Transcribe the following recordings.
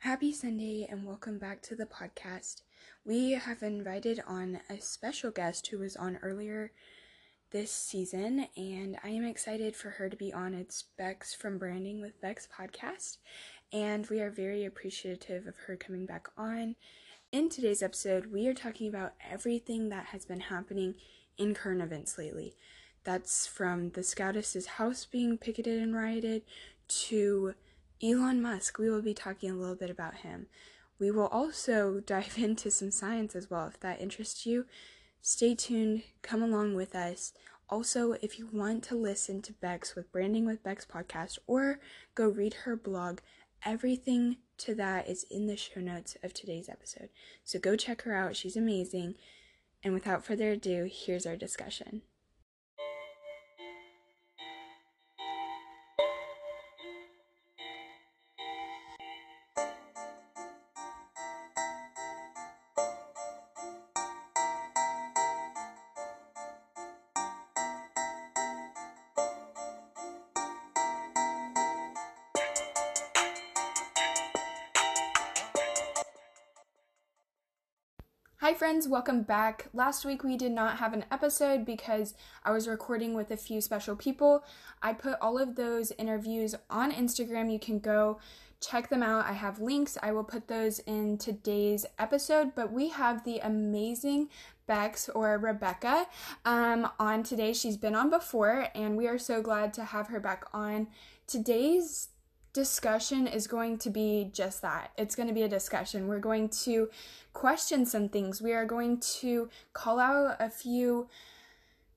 Happy Sunday and welcome back to the podcast. We have invited on a special guest who was on earlier this season, and I am excited for her to be on. It's Becks from Branding with Becks podcast, and we are very appreciative of her coming back on. In today's episode, we are talking about everything that has been happening in current events lately. That's from the SCOTUS's house being picketed and rioted to Elon Musk. We will be talking a little bit about him. We will also dive into some science as well. If that interests you, stay tuned, come along with us. Also, if you want to listen to Becks with Branding with Becks podcast or go read her blog, everything to that is in the show notes of today's episode. So go check her out. She's amazing. And without further ado, here's our discussion. Welcome back. Last week we did not have an episode because I was recording with a few special people. I put all of those interviews on Instagram. You can go check them out. I have links. I will put those in today's episode. But we have the amazing Becks or Rebecca um, on today. She's been on before, and we are so glad to have her back on. Today's discussion is going to be just that. It's going to be a discussion. We're going to question some things. We are going to call out a few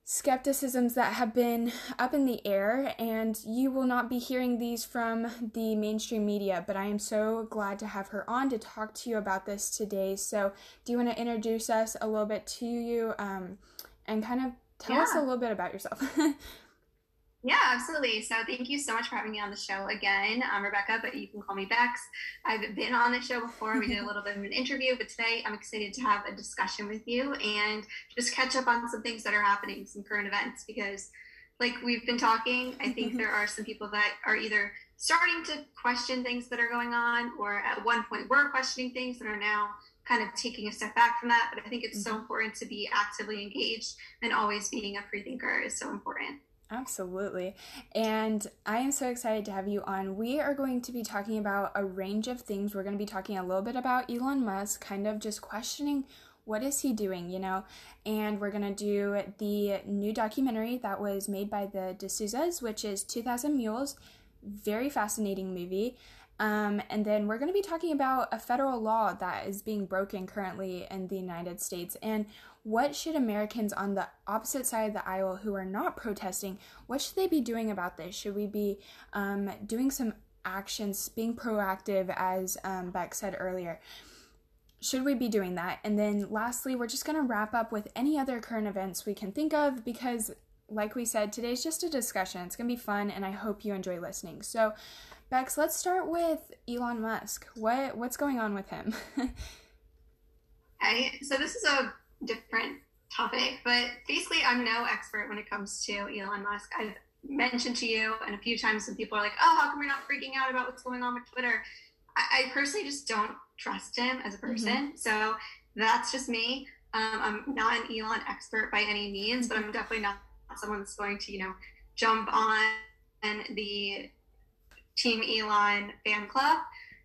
skepticisms that have been up in the air, and you will not be hearing these from the mainstream media. But I am so glad to have her on to talk to you about this today. So, do you want to introduce us a little bit to you um, and kind of tell yeah. us a little bit about yourself? Yeah, absolutely. So thank you so much for having me on the show again. I'm Rebecca, but you can call me Becks. I've been on the show before. We did a little bit of an interview, but today I'm excited to have a discussion with you and just catch up on some things that are happening, some current events, because like we've been talking, I think there are some people that are either starting to question things that are going on, or at one point were questioning things that are now kind of taking a step back from that. But I think it's mm-hmm. so important to be actively engaged and always being a free thinker is so important. Absolutely. And I am so excited to have you on. We are going to be talking about a range of things. We're going to be talking a little bit about Elon Musk, kind of just questioning what is he doing, you know? And we're going to do the new documentary that was made by the D'Souza's, which is 2000 Mules. Very fascinating movie. Um, and then we're going to be talking about a federal law that is being broken currently in the United States. And what should Americans on the opposite side of the aisle who are not protesting, what should they be doing about this? Should we be um, doing some actions, being proactive, as um, Beck said earlier? Should we be doing that? And then lastly, we're just going to wrap up with any other current events we can think of because, like we said, today's just a discussion. It's going to be fun, and I hope you enjoy listening. So, Becks, let's start with Elon Musk. What what's going on with him? okay, so this is a different topic, but basically, I'm no expert when it comes to Elon Musk. I've mentioned to you, and a few times when people are like, "Oh, how come you're not freaking out about what's going on with Twitter?" I, I personally just don't trust him as a person. Mm-hmm. So that's just me. Um, I'm not an Elon expert by any means, but I'm definitely not someone that's going to, you know, jump on the Team Elon fan club.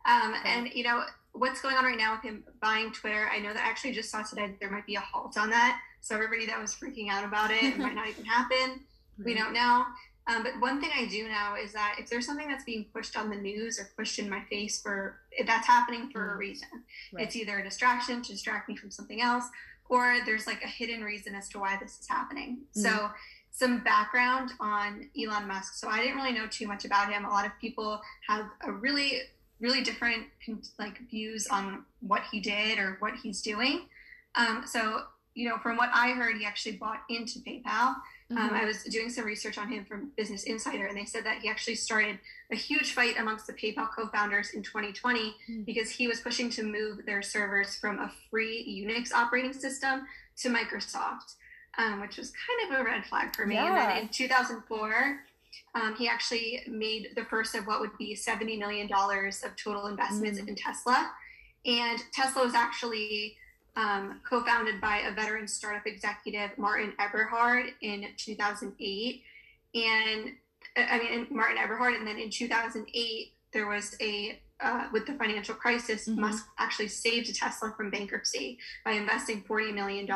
Um, and you know what's going on right now with him buying Twitter. I know that I actually just saw today that there might be a halt on that. So everybody that was freaking out about it, it might not even happen. We don't know. Um, but one thing I do know is that if there's something that's being pushed on the news or pushed in my face for that's happening for mm. a reason. Right. It's either a distraction to distract me from something else, or there's like a hidden reason as to why this is happening. Mm. So some background on Elon Musk. So I didn't really know too much about him. A lot of people have a really, really different like views on what he did or what he's doing. Um, so you know, from what I heard, he actually bought into PayPal. Um, mm-hmm. Um, I was doing some research on him from Business Insider, and they said that he actually started a huge fight amongst the PayPal co-founders in 2020 mm-hmm. because he was pushing to move their servers from a free Unix operating system to Microsoft um, which was kind of a red flag for me. Yeah. And then in 2004, Um, he actually made the first of what would be $70 million of total investments mm-hmm. in Tesla. And Tesla was actually um, co founded by a veteran startup executive, Martin Eberhard, in 2008. And I mean, Martin Eberhard. And then in 2008, there was a uh, with the financial crisis, mm-hmm. Musk actually saved Tesla from bankruptcy by investing $40 million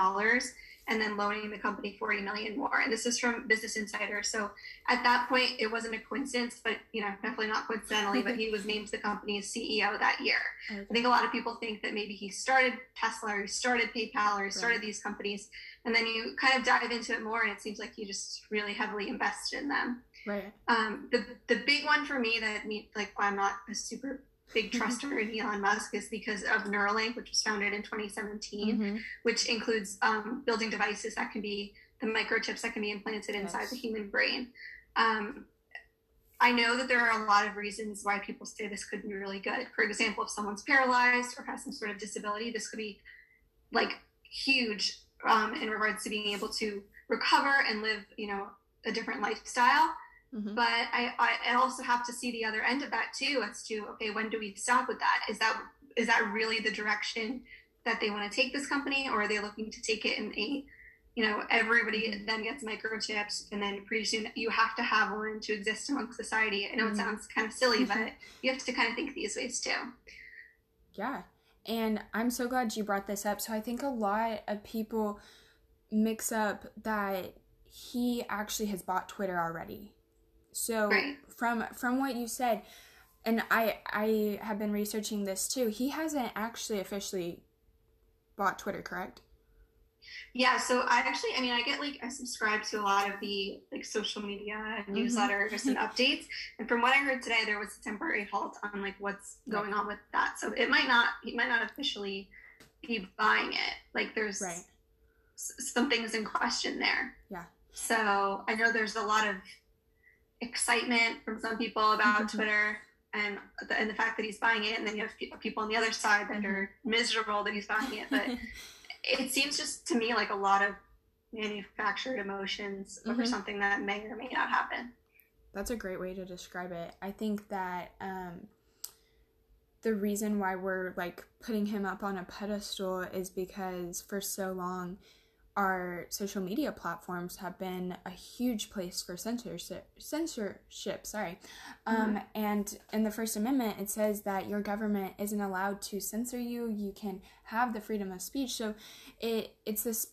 and then loaning the company 40 million more. And this is from Business Insider. So at that point, it wasn't a coincidence, but you know, definitely not coincidentally, but he was named the company's CEO that year. Okay. I think a lot of people think that maybe he started Tesla or he started PayPal or he started right. these companies. And then you kind of dive into it more and it seems like he just really heavily invested in them. Right. Um, the the big one for me that me like why I'm not a super big mm-hmm. truster in Elon Musk is because of Neuralink, which was founded in 2017, mm-hmm. which includes um, building devices that can be the microchips that can be implanted inside yes. the human brain. Um, I know that there are a lot of reasons why people say this could be really good. For example, if someone's paralyzed or has some sort of disability, this could be like huge um, in regards to being able to recover and live, you know, a different lifestyle. Mm-hmm. But I, I also have to see the other end of that too, as to okay, when do we stop with that? Is that is that really the direction that they want to take this company, or are they looking to take it in a you know everybody mm-hmm. then gets microchips and then pretty soon you have to have one to exist among society i know mm-hmm. it sounds kind of silly but you have to kind of think these ways too yeah and i'm so glad you brought this up so i think a lot of people mix up that he actually has bought twitter already so right. from from what you said, and I I have been researching this too. He hasn't actually officially bought Twitter, correct? Yeah, so I actually, I mean, I get like I subscribe to a lot of the like social media mm-hmm. newsletters and updates, and from what I heard today, there was a temporary halt on like what's going on with that. So it might not, he might not officially be buying it. Like there's right. s- some things in question there. Yeah. So I know there's a lot of excitement from some people about mm-hmm. Twitter and the, and the fact that he's buying it, and then you have people on the other side that are mm-hmm. miserable that he's buying it. But it seems just to me like a lot of manufactured emotions mm-hmm. over something that may or may not happen. That's a great way to describe it. I think that um, the reason why we're like putting him up on a pedestal is because for so long our social media platforms have been a huge place for censorship censorship sorry. Um, mm-hmm. and in the first amendment it says that your government isn't allowed to censor you. You can have the freedom of speech. So it it's this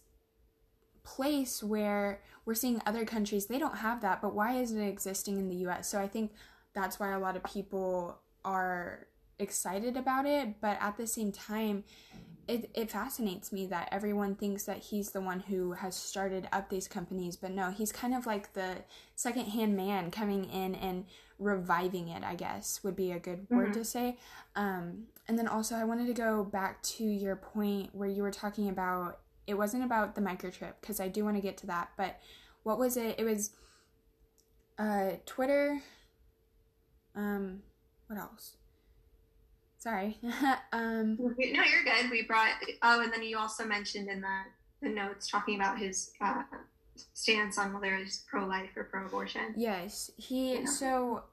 place where we're seeing other countries they don't have that but why is it existing in the US so i think that's why a lot of people are excited about it. But at the same time it, it fascinates me that everyone thinks that he's the one who has started up these companies, but no, he's kind of like the secondhand man coming in and reviving it, I guess would be a good mm-hmm. word to say. Um, and then also, I wanted to go back to your point where you were talking about it wasn't about the microchip, because I do want to get to that, but what was it? It was uh, Twitter. Um, what else? Sorry. um, no, you're good. We brought. Oh, and then you also mentioned in the the notes talking about his uh, stance on whether he's pro life or pro abortion. Yes, he. Yeah. So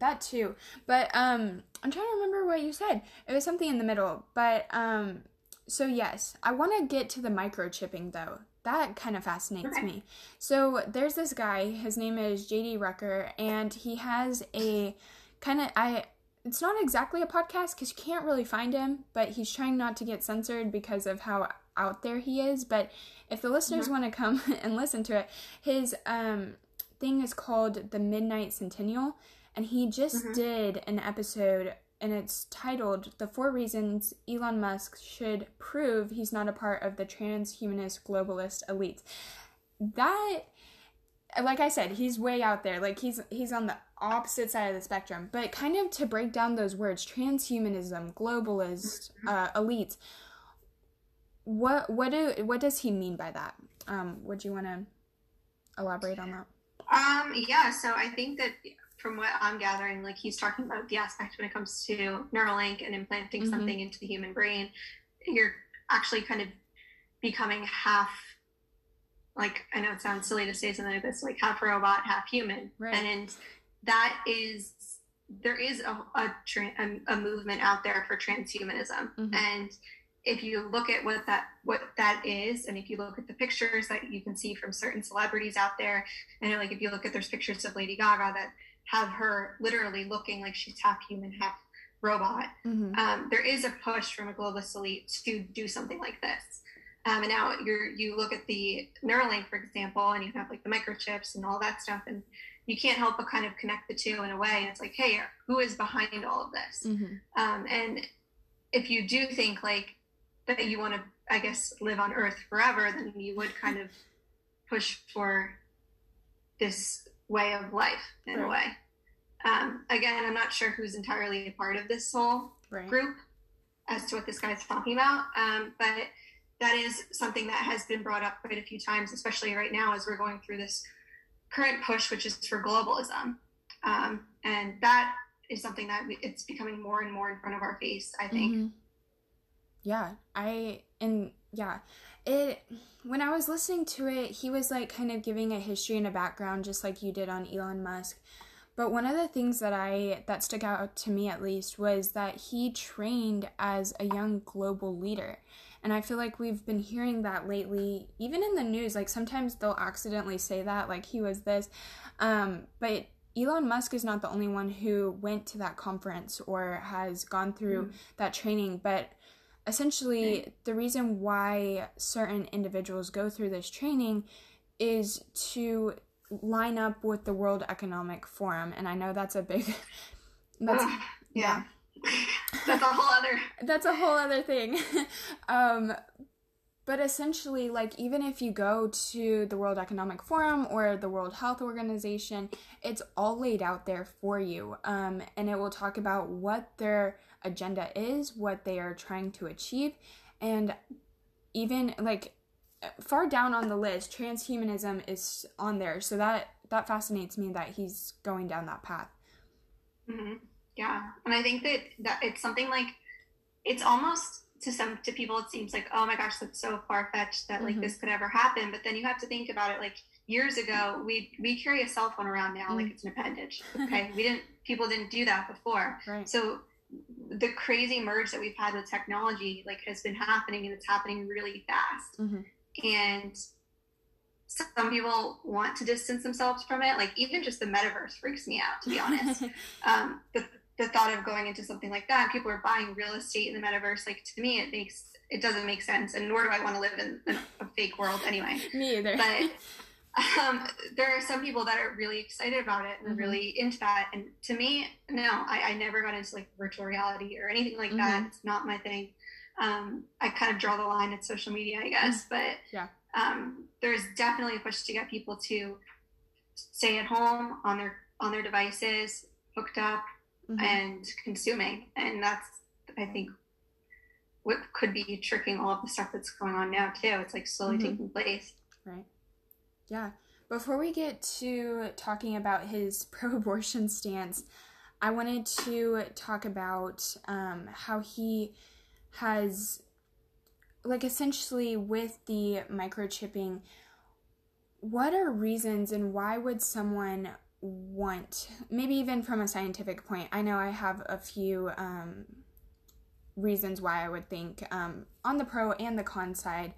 that too, but um, I'm trying to remember what you said. It was something in the middle, but um, so yes, I want to get to the microchipping though. That kind of fascinates okay. me. So there's this guy. His name is JD Rucker, and he has a kind of I it's not exactly a podcast because you can't really find him, but he's trying not to get censored because of how out there he is. But if the listeners mm-hmm. want to come and listen to it, his um, thing is called The Midnight Sentinel, and he just mm-hmm. did an episode and it's titled The Four Reasons Elon Musk Should Prove He's Not a Part of the Transhumanist Globalist Elites. That like I said, he's way out there. Like he's he's on the opposite side of the spectrum. But kind of to break down those words, transhumanism, globalist, mm-hmm. uh, elites. What what do what does he mean by that? Um, would you want to elaborate on that? Um, yeah. So I think that from what I'm gathering, like he's talking about the aspect when it comes to Neuralink and implanting mm-hmm. something into the human brain, you're actually kind of becoming half like I know it sounds silly to say something like this, like half robot, half human, Right. and that is there is a a, a, a movement out there for transhumanism, Mhm. and if you look at what that what that is, and if you look at the pictures that you can see from certain celebrities out there, and like if you look at there's pictures of Lady Gaga that have her literally looking like she's half human, half robot hmm um, there is a push from a globalist elite to do something like this. Um, and now you're you look at the Neuralink, for example, and you have like the microchips and all that stuff, and you can't help but kind of connect the two in a way. And it's like, hey, who is behind all of this? hmm Um, and if you do think like that you want to, I guess, live on Earth forever, then you would kind of push for this way of life in a way. Um, again, I'm not sure who's entirely a part of this whole Right. group as to what this guy's talking about. Um, but that is something that has been brought up quite a few times, especially right now as we're going through this current push, which is for globalism. Um, and that is something that we, it's becoming more and more in front of our face, I think. Mhm. Yeah, I and yeah, it when I was listening to it, he was like kind of giving a history and a background just like you did on Elon Musk. But one of the things that I that stuck out to me at least was that he trained as a young global leader. And I feel like we've been hearing that lately, even in the news. Like sometimes they'll accidentally say that, like he was this. Um, but Elon Musk is not the only one who went to that conference or has gone through that training. But essentially, the reason why certain individuals go through this training is to line up with the World Economic Forum. And I know that's a big. That's, Ugh, yeah. That's a whole other. that's a whole other thing. um, but essentially, like, even if you go to the World Economic Forum or the World Health Organization, it's all laid out there for you. Um, and it will talk about what their agenda is, what they are trying to achieve, and even like far down on the list, transhumanism is on there. So that that fascinates me that he's going down that path. hmm Yeah, and I think that that it's something like it's almost to some to people it seems like oh my gosh that's so far fetched that like Mhm. this could ever happen. But then you have to think about it like years ago we we carry a cell phone around now like Mm. it's an appendage. Okay, we didn't people didn't do that before. Right. So the crazy merge that we've had with technology like has been happening and it's happening really fast. Mhm. And some people want to distance themselves from it. Like even just the metaverse freaks me out, to be honest. um, the, the thought of going into something like that, people are buying real estate in the metaverse. Like to me, it makes it doesn't make sense, and nor do I want to live in, in a fake world anyway. me either. But um, there are some people that are really excited about it and Mhm. really into that. And to me, no, I, I never got into like virtual reality or anything like Mm-hmm. that. It's not my thing. Um, I kind of draw the line at social media, I guess. But Yeah. um, there's definitely a push to get people to stay at home on their on their devices, hooked up, Mhm. and consuming. And that's, I think, what could be tricking all of the stuff that's going on now too. It's like slowly Mhm. taking place. Right. Yeah. Before we get to talking about his pro abortion stance, I wanted to talk about um, how he has, like, essentially with the microchipping, what are reasons and why would someone want, maybe even from a scientific point? I know I have a few um, reasons why I would think um, on the pro and the con side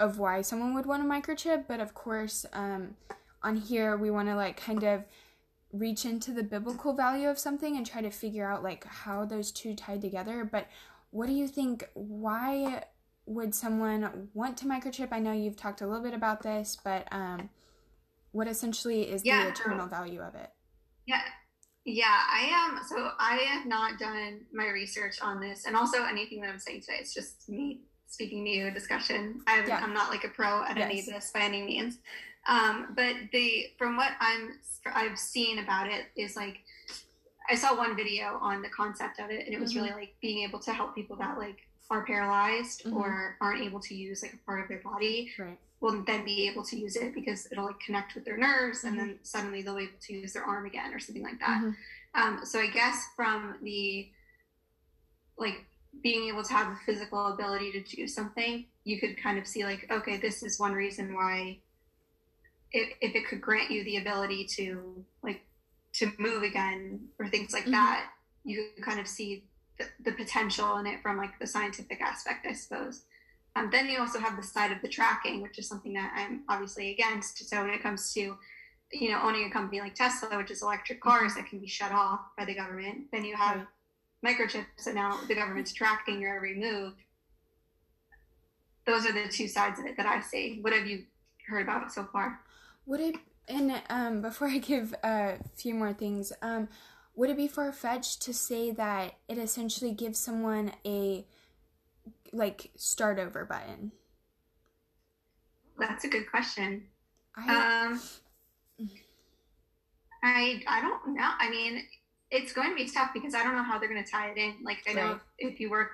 of why someone would want a microchip, but of course, um, on here we want to like kind of reach into the biblical value of something and try to figure out like how those two tied together. But what do you think? Why would someone want to microchip? I know you've talked a little bit about this, but um, what essentially is Yeah. the eternal value of it? Yeah. Yeah, I am. So I have not done my research on this, and also anything that I'm saying today. It's just me speaking to you, discussion. I, Yeah. I'm not like a pro at any of Yes. this by any means. Um, but the from what I'm I've seen about it is like I saw one video on the concept of it, and it was Mhm. really like being able to help people that like are paralyzed Mhm. or aren't able to use like a part of their body Right. Will then be able to use it because it'll like connect with their nerves and Mhm. then suddenly they'll be able to use their arm again or something like that. Mhm. Um, so I guess from the like being able to have a physical ability to do something, you could kind of see like, okay, this is one reason why if, if it could grant you the ability to like to move again or things like Mhm. that, you can kind of see the, the potential in it from like the scientific aspect, I suppose. Um, then you also have the side of the tracking, which is something that I'm obviously against. So when it comes to, you know, owning a company like Tesla, which is electric cars that can be shut off by the government, then you have microchips, and now the government's tracking your every move. Those are the two sides of it that I see. What have you heard about it so far? Would it and um before I give a few more things, um would it be far fetched to say that it essentially gives someone a like start over button? That's a good question. I Um, I I don't know. I mean, it's going to be tough because I don't know how they're going to tie it in. Like I know Right. if you work,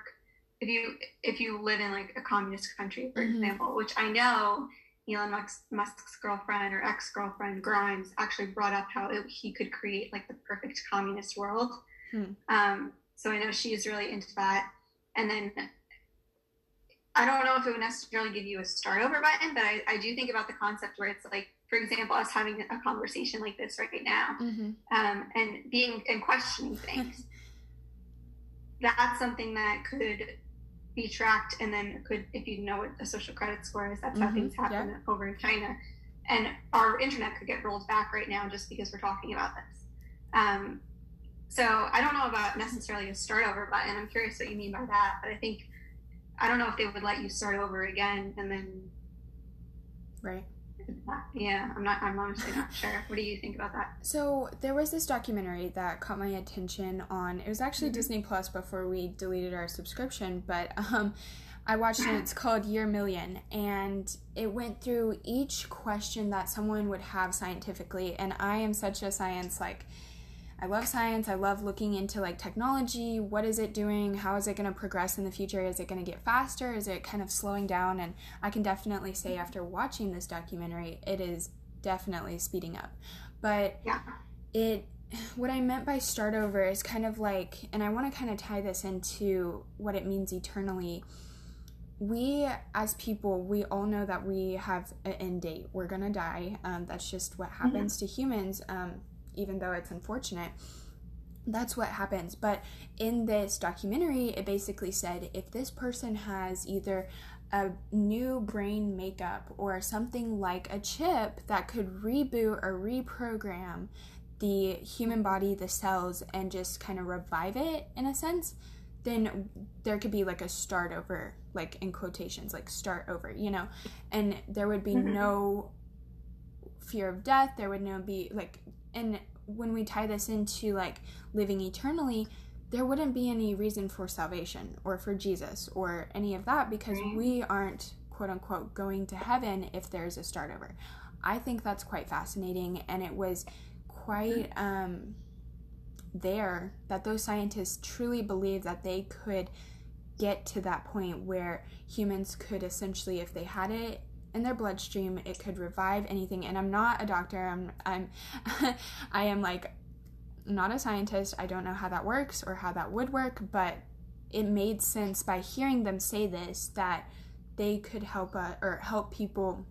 if you if you live in like a communist country, for Mhm. example, which I know Elon Musk's, Musk's girlfriend or ex girlfriend Grimes actually brought up how it, he could create like the perfect communist world. Hmm. Um, so I know she's really into that. And then I don't know if it would necessarily give you a start over button, but I, I do think about the concept where it's like, for example, us having a conversation like this right now Mhm. um, and being and questioning things. that's something that could be tracked and then could, if you know what a social credit score is, that's how Mhm, things happen over in China. And our internet could get rolled back right now just because we're talking about this. Um, so I don't know about necessarily a start over button. I'm curious what you mean by that, but I think I don't know if they would let you start over again and then Right. yeah, I'm not I'm honestly not sure. What do you think about that? So there was this documentary that caught my attention on it was actually Mhm. Disney Plus before we deleted our subscription, but um I watched it it's called Year Million and it went through each question that someone would have scientifically and I am such a science like I love science. I love looking into like technology. What is it doing? How is it going to progress in the future? Is it going to get faster? Is it kind of slowing down? And I can definitely say after watching this documentary, it is definitely speeding up. But Yeah. it what I meant by start over is kind of like and I want to kind of tie this into what it means eternally. We as people, we all know that we have an end date. We're gonna die. Um, that's just what happens to humans. Um, even though it's unfortunate, that's what happens. But in this documentary, it basically said if this person has either a new brain makeup or something like a chip that could reboot or reprogram the human body, the cells, and just kind of revive it in a sense, then there could be like a start over, like in quotations, like start over, you know, and there would be Mhm. no fear of death. There would no be like, and when we tie this into like living eternally, there wouldn't be any reason for salvation or for Jesus or any of that because we aren't quote unquote going to heaven if there's a start over. I think that's quite fascinating and it was quite um, there that those scientists truly believe that they could get to that point where humans could essentially if they had it in their bloodstream it could revive anything. And i'm not a doctor. I'm i'm i am like not a scientist. I don't know how that works or how that would work but it made sense by hearing them say this that they could help uh, or help people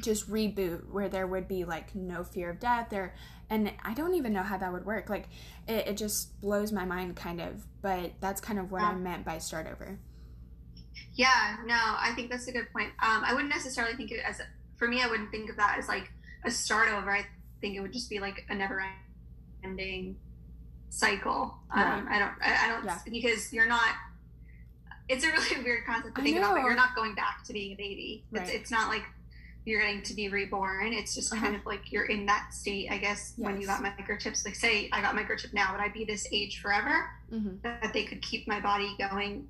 just reboot where there would be like no fear of death there and i don't even know how that would work. Like it, it just blows my mind kind of but that's kind of what i meant by start over Yeah, no, I think that's a good point. Um, I wouldn't necessarily think of it as, for me, I wouldn't think of that as like a start over. I think it would just be like a never ending cycle. Um, I don't, I, I don't, Yeah. because you're not, it's a really weird concept to think about, but you're not going back to being a baby. It's, Right. it's not like you're getting to be reborn. It's just kind Uh-huh. of like you're in that state, I guess, when you got microchips. Like, say I got microchip now, would I be this age forever? hmm that they could keep my body going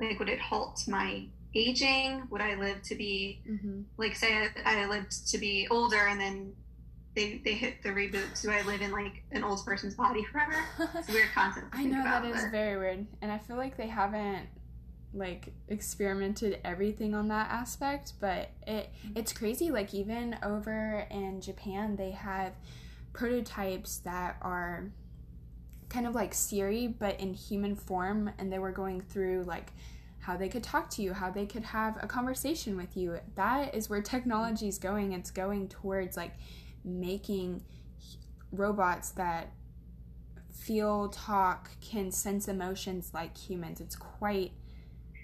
like would it halt my aging? Would i live to be hmm like say i, I lived to be older and then they they hit the reboot do i live in like an old person's body forever? It's a weird concept I know about, that is but- very weird, and I feel like they haven't like experimented everything on that aspect, but it it's crazy. Like even over in Japan, they have prototypes that are kind of like Siri but in human form, and they were going through like how they could talk to you, how they could have a conversation with you. That is where technology is going. It's going towards like making robots that feel, talk, can sense emotions like humans. It's quite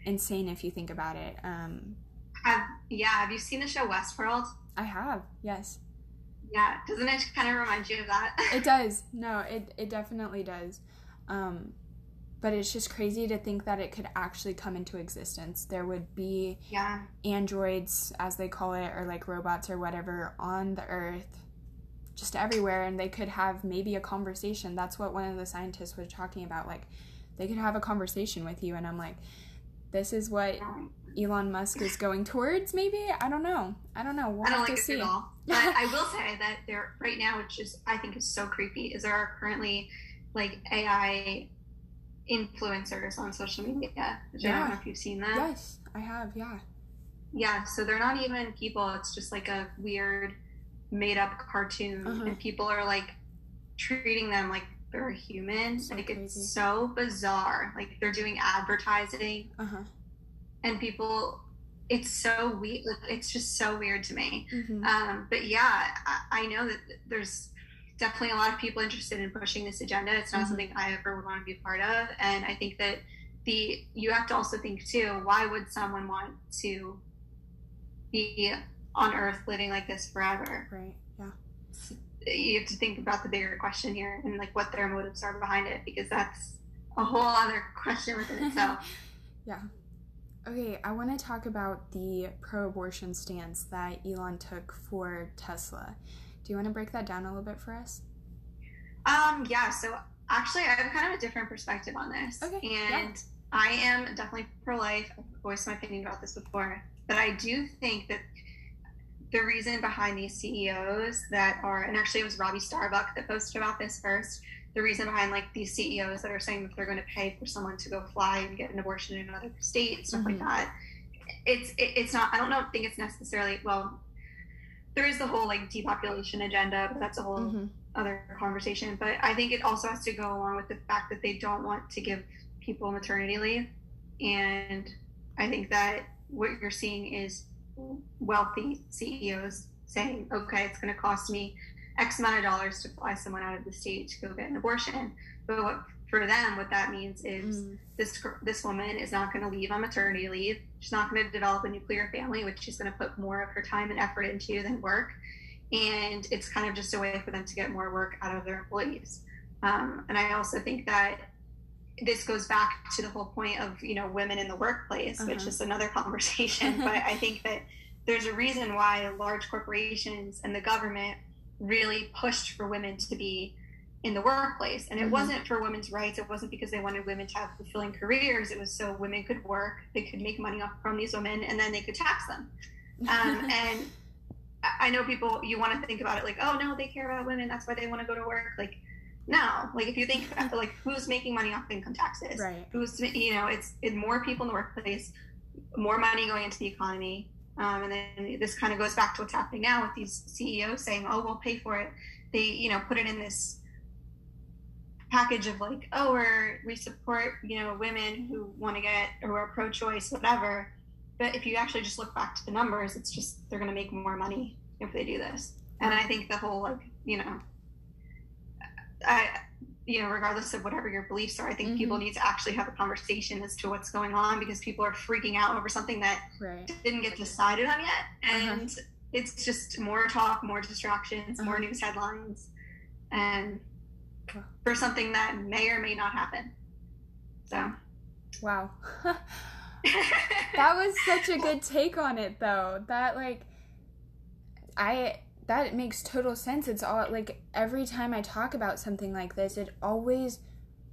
insane if you think about it. Um, have yeah, have you seen the show Westworld? I have, yes. Yeah, doesn't it kind of remind you of that? it does. No, it it definitely does. Um, but it's just crazy to think that it could actually come into existence. There would be yeah. androids, as they call it, or like robots or whatever, on the earth, just everywhere, and they could have maybe a conversation. That's what one of the scientists was talking about. Like, they could have a conversation with you, and I'm like, this is what Elon Musk is going towards. Maybe I don't know. I don't know. We'll I don't have like to it see. at all. But I will say that there right now, which is I think is so creepy, is there are currently like AI influencers on social media. Which I don't know if you've seen that. Yes, I have. Yeah. Yeah, so they're not even people. It's just like a weird, made up cartoon, Uh-huh. and people are like treating them like they're a human. So like crazy. it's so bizarre. Like they're doing advertising, Uh huh. And people. It's so weird. It's just so weird to me. hmm Um, but yeah, I, I know that there's definitely a lot of people interested in pushing this agenda. It's not Mhm. something I ever would want to be a part of, and I think that the you have to also think too. Why would someone want to be on Earth living like this forever? Right. Yeah. You have to think about the bigger question here and like what their motives are behind it, because that's a whole other question within itself. yeah. Okay, I want to talk about the pro abortion stance that Elon took for Tesla. Do you want to break that down a little bit for us? Um, yeah, so actually, I have kind of a different perspective on this. Okay, And yeah. I am definitely pro life. I've voiced my opinion about this before. But I do think that the reason behind these CEOs that are, and actually it was Robbie Starbuck that posted about this first. The reason behind like these CEOs that are saying that they're going to pay for someone to go fly and get an abortion in another state, stuff like Mhm. that. It's it, it's not. I don't know. Think it's necessarily well. There is the whole like depopulation agenda, but that's a whole Mm-hmm. other conversation. But I think it also has to go along with the fact that they don't want to give people maternity leave. And I think that what you're seeing is wealthy CEOs saying, okay, it's going to cost me X amount of dollars to fly someone out of the state to go get an abortion. But what, for them, what that means is Mm. this this woman is not going to leave on maternity leave. She's not going to develop a nuclear family, which she's going to put more of her time and effort into than work. And it's kind of just a way for them to get more work out of their employees. Um, and I also think that this goes back to the whole point of you know women in the workplace, which Uh-huh. is another conversation. but I think that there's a reason why large corporations and the government really pushed for women to be in the workplace. And it Mhm. wasn't for women's rights. It wasn't because they wanted women to have fulfilling careers. It was so women could work, they could make money off from these women, and then they could tax them. Um, and I I know people, you want to think about it like, oh no, they care about women. That's why they want to go to work. Like, no. Like if you think about like who's making money off income taxes, right. who's you know, it's it's more people in the workplace, more money going into the economy. Um, and then this kind of goes back to what's happening now with these CEOs saying, "Oh, we'll pay for it." They, you know, put it in this package of like, "Oh, we're we support you know women who want to get or are pro-choice, whatever." But if you actually just look back to the numbers, it's just they're going to make more money if they do this. And I think the whole like, you know, I, you know, regardless of whatever your beliefs are, I think people need to actually have a conversation as to what's going on because people are freaking out over something that Right. didn't get decided on yet, Uh-huh. and it's just more talk, more distractions, more Uh-huh. news headlines, and for something that may or may not happen. So. Wow. that was such a good take on it though that like i that makes total sense it's all like every time i talk about something like this it always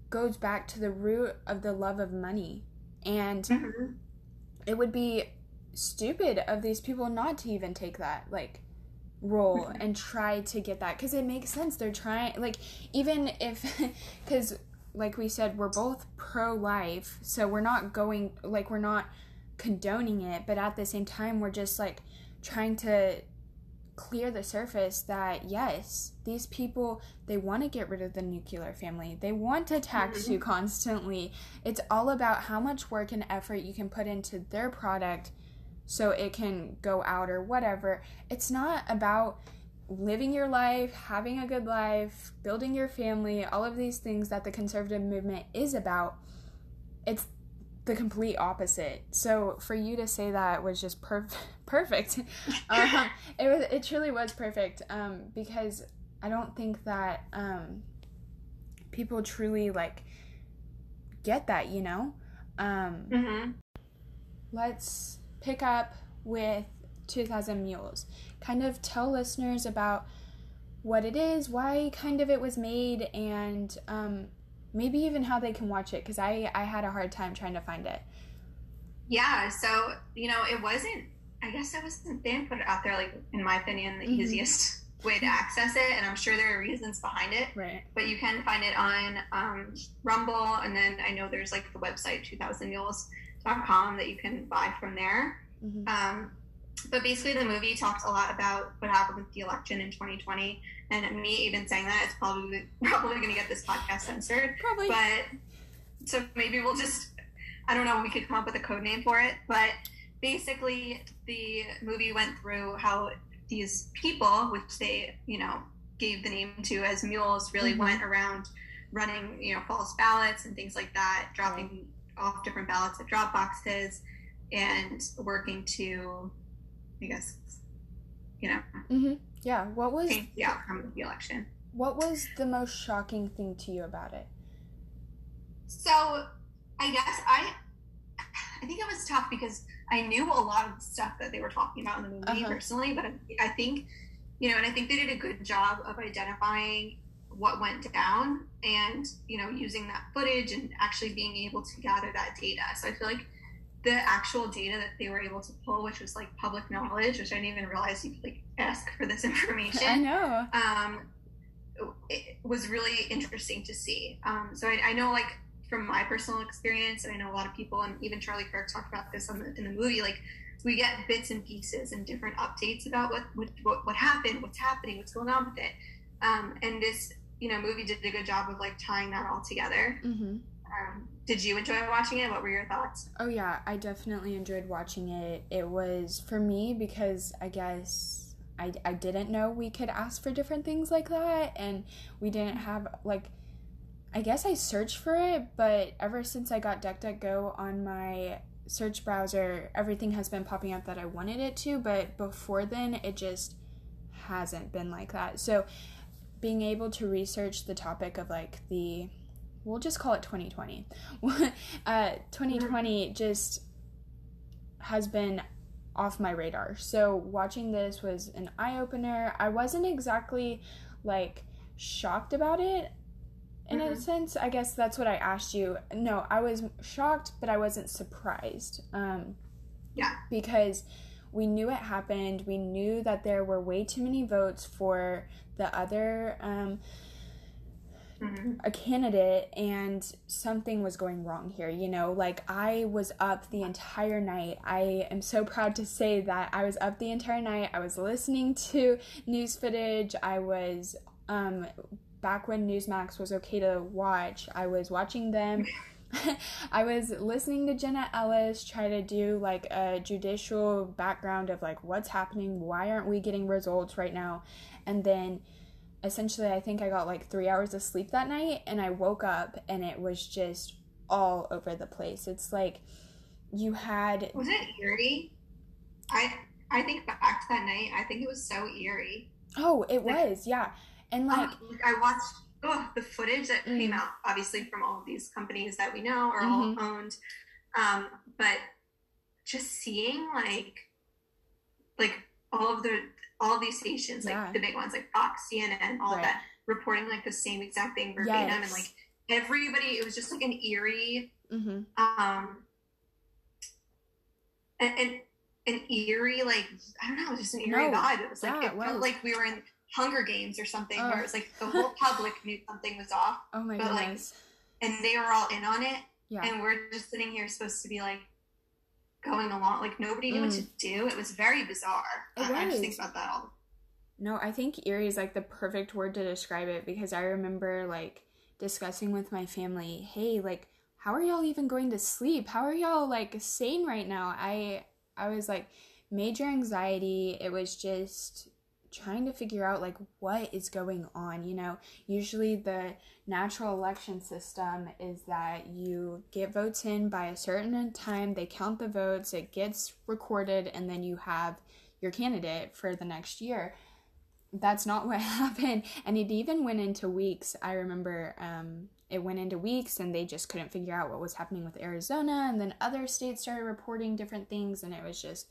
goes back to the root of the love of money and Mhm. it would be stupid of these people not to even take that like role Mhm. and try to get that because it makes sense they're trying like even if because like we said we're both pro-life so we're not going like we're not condoning it but at the same time we're just like trying to clear the surface that yes, these people they want to get rid of the nuclear family. They want to tax mm-hmm. you constantly. It's all about how much work and effort you can put into their product so it can go out or whatever. It's not about living your life, having a good life, building your family, all of these things that the conservative movement is about. It's the complete opposite. So for you to say that was just perf- perfect. um, it was it truly was perfect um, because I don't think that um, people truly like get that, you know. Um, mm-hmm. Let's pick up with 2000 Mules. Kind of tell listeners about what it is, why kind of it was made, and um, maybe even how they can watch it because I, I had a hard time trying to find it. Yeah, so, you know, it wasn't, I guess it wasn't, they didn't put it out there, like, in my opinion, the mm-hmm. easiest way to access it, and I'm sure there are reasons behind it. Right. But you can find it on um, Rumble, and then I know there's like the website 2000mules.com that you can buy from there. Mm-hmm. Um, but basically, the movie talks a lot about what happened with the election in 2020. And me even saying that, it's probably probably going to get this podcast censored. Probably. But so maybe we'll just, I don't know, we could come up with a code name for it. But basically, the movie went through how these people, which they, you know, gave the name to as mules, really mm-hmm. went around running, you know, false ballots and things like that, dropping right. off different ballots at drop boxes and working to I guess, you know. Mm-hmm. Yeah. What was the outcome of the election? What was the most shocking thing to you about it? So, I guess I, I think it was tough because I knew a lot of the stuff that they were talking about in the movie uh-huh. personally, but I think, you know, and I think they did a good job of identifying what went down and you know using that footage and actually being able to gather that data so i feel like the actual data that they were able to pull, which was like public knowledge, which I didn't even realize you could like ask for this information. I know. Um, it was really interesting to see. Um, so I, I, know like from my personal experience, and I know a lot of people, and even Charlie Kirk talked about this the, in the movie, like we get bits and pieces and different updates about what, what, what happened, what's happening, what's going on with it. Um, and this, you know, movie did a good job of like tying that all together. Mm-hmm. Um, did you enjoy watching it? What were your thoughts? Oh yeah, I definitely enjoyed watching it. It was for me because I guess I, I didn't know we could ask for different things like that and we didn't have like I guess I searched for it, but ever since I got DuckDuckGo on my search browser, everything has been popping up that I wanted it to, but before then it just hasn't been like that. So being able to research the topic of like the we'll just call it 2020. uh, 2020 just has been off my radar. So watching this was an eye opener. I wasn't exactly like shocked about it in mm-hmm. a sense. I guess that's what I asked you. No, I was shocked, but I wasn't surprised. Um, yeah. Because we knew it happened. We knew that there were way too many votes for the other. Um, mm-hmm. a candidate and something was going wrong here you know? Like i was up the entire night. I am so proud to say that i was up the entire night. I was listening to news footage. I was um back when newsmax was okay to watch i was watching them. I was listening to Jenna Ellis try to do like a judicial background of like what's happening, why aren't we getting results right now? And then essentially I think I got like three hours of sleep that night and I woke up and it was just all over the place. It's like you had Was it eerie? I I think back to that night, I think it was so eerie. Oh, it like, was, yeah. And like um, I watched oh, the footage that mm came out, obviously from all of these companies that we know are mm-hmm. all owned. Um, but just seeing like like all of the all these stations, like yeah. the big ones, like Fox, CNN, all right. that, reporting like the same exact thing verbatim, yes. and like everybody, it was just like an eerie, mm-hmm. um, and, and an eerie, like I don't know, it was just an eerie no. vibe. It was like yeah, it, felt like we were in Hunger Games or something, oh. where it was like the whole public knew something was off. Oh my but, goodness! Like, and they were all in on it, yeah. and we're just sitting here supposed to be like, going along. Like nobody knew mm. what to mm. do. It was very bizarre. It I, was. I just think about that all. No, I think eerie is like the perfect word to describe it because I remember like discussing with my family, hey, like, how are y'all even going to sleep? How are y'all like sane right now? I I was like major anxiety. It was just trying to figure out like what is going on you know? Usually the natural election system is that you get votes in by a certain time they count the votes it gets recorded and then you have your candidate for the next year. That's not what happened and it even went into weeks. I remember um, it went into weeks and they just couldn't figure out what was happening with arizona and then other states started reporting different things and it was just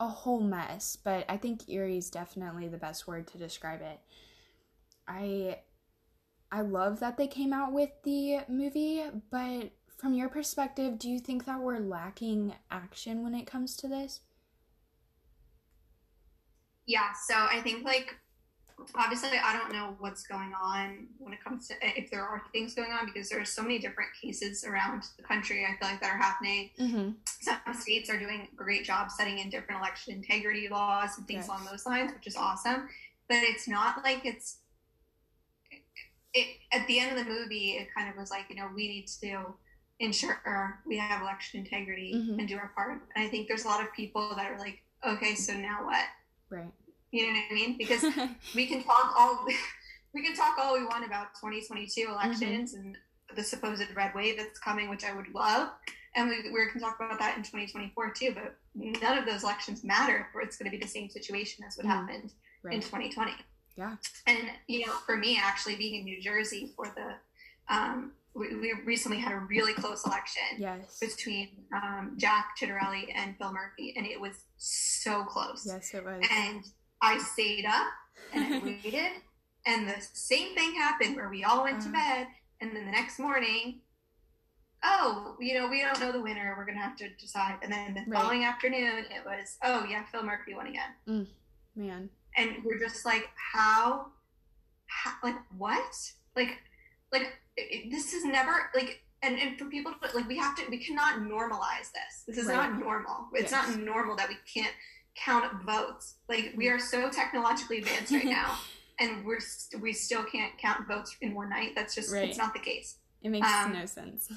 a whole mess but i think eerie is definitely the best word to describe it. I i love that they came out with the movie but from your perspective do you think that we're lacking action when it comes to this? Yeah so i think like obviously i don't know what's going on when it comes to if there are things going on because there are so many different cases around the country i feel like that are happening mm-hmm. some states are doing a great job setting in different election integrity laws and things yes. along those lines which is awesome but it's not like it's it, at the end of the movie it kind of was like you know we need to ensure we have election integrity mm-hmm. and do our part and i think there's a lot of people that are like okay so now what right you know what I mean? Because we can talk all we can talk all we want about 2022 elections mm-hmm. and the supposed red wave that's coming, which I would love, and we, we can talk about that in 2024 too. But none of those elections matter, or it's going to be the same situation as what mm-hmm. happened right. in 2020. Yeah. And you know, for me, actually being in New Jersey for the um, we, we, recently had a really close election yes. between um, Jack Ciattarelli and Phil Murphy, and it was so close. Yes, it was. And I stayed up and I waited, and the same thing happened where we all went to uh-huh. bed, and then the next morning, oh, you know, we don't know the winner. We're gonna have to decide. And then the right. following afternoon, it was, oh yeah, Phil Murphy won again. Mm, man. And we're just like, how, how like what? Like, like it, this is never like and, and for people to, like we have to we cannot normalize this this is right. not normal it's yes. not normal that we can't count votes. Like we are so technologically advanced right now, and we're st- we still can't count votes in one night. That's just right. it's not the case. It makes um, no sense.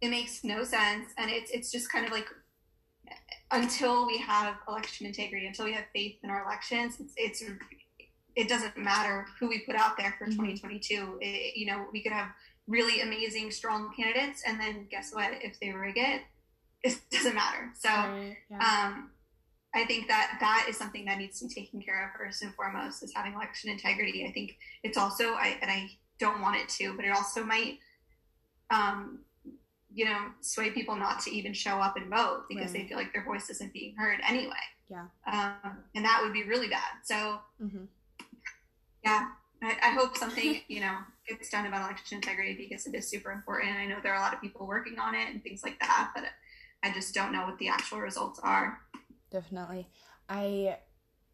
It makes no sense, and it's it's just kind of like until we have election integrity, until we have faith in our elections, it's, it's it doesn't matter who we put out there for mm-hmm. 2022. It, you know, we could have really amazing, strong candidates, and then guess what? If they rig it, it doesn't matter. So, right, yeah. um, I think that that is something that needs to be taken care of first and foremost is having election integrity. I think it's also, I, and I don't want it to, but it also might, um, you know, sway people not to even show up and vote because right. they feel like their voice isn't being heard anyway. Yeah. Um, and that would be really bad. So, mm-hmm. yeah, I, I, hope something, you know, gets done about election integrity because it is super important. I know there are a lot of people working on it and things like that, but I just don't know what the actual results are definitely. I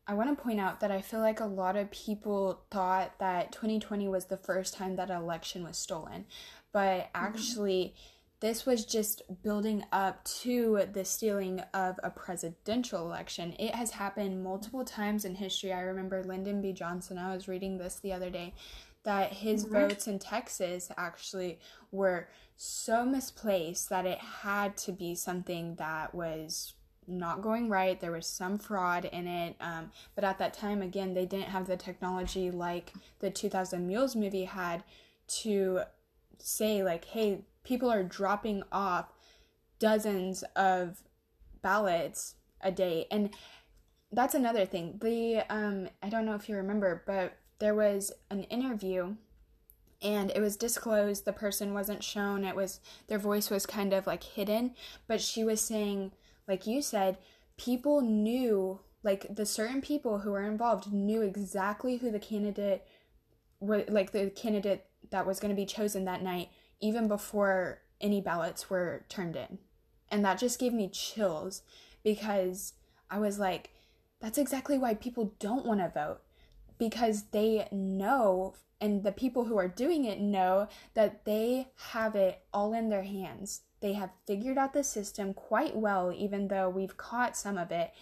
I want to point out that I feel like a lot of people thought that 2020 was the first time that an election was stolen, but mm-hmm. actually mm-hmm. this was just building up to the stealing of a presidential election. It has happened multiple times in history. I remember Lyndon B. Johnson. I was reading this the other day that his mm-hmm. votes in Texas actually were so misplaced that it had to be something that was not going right. There was some fraud in it. Um, but at that time, again, they didn't have the technology like the 2000 Mules movie had to say, like, hey, people are dropping off dozens of ballots a day. And that's another thing. The, um, I don't know if you remember, but there was an interview and it was disclosed the person wasn't shown it was their voice was kind of like hidden but she was saying like you said, people knew, like the certain people who were involved knew exactly who the candidate like the candidate that was going to be chosen that night, even before any ballots were turned in. And that just gave me chills because I was like, that's exactly why people don't want to vote because they know and the people who are doing it know that they have it all in their hands. They have figured out the system quite well, even though we've caught some of it.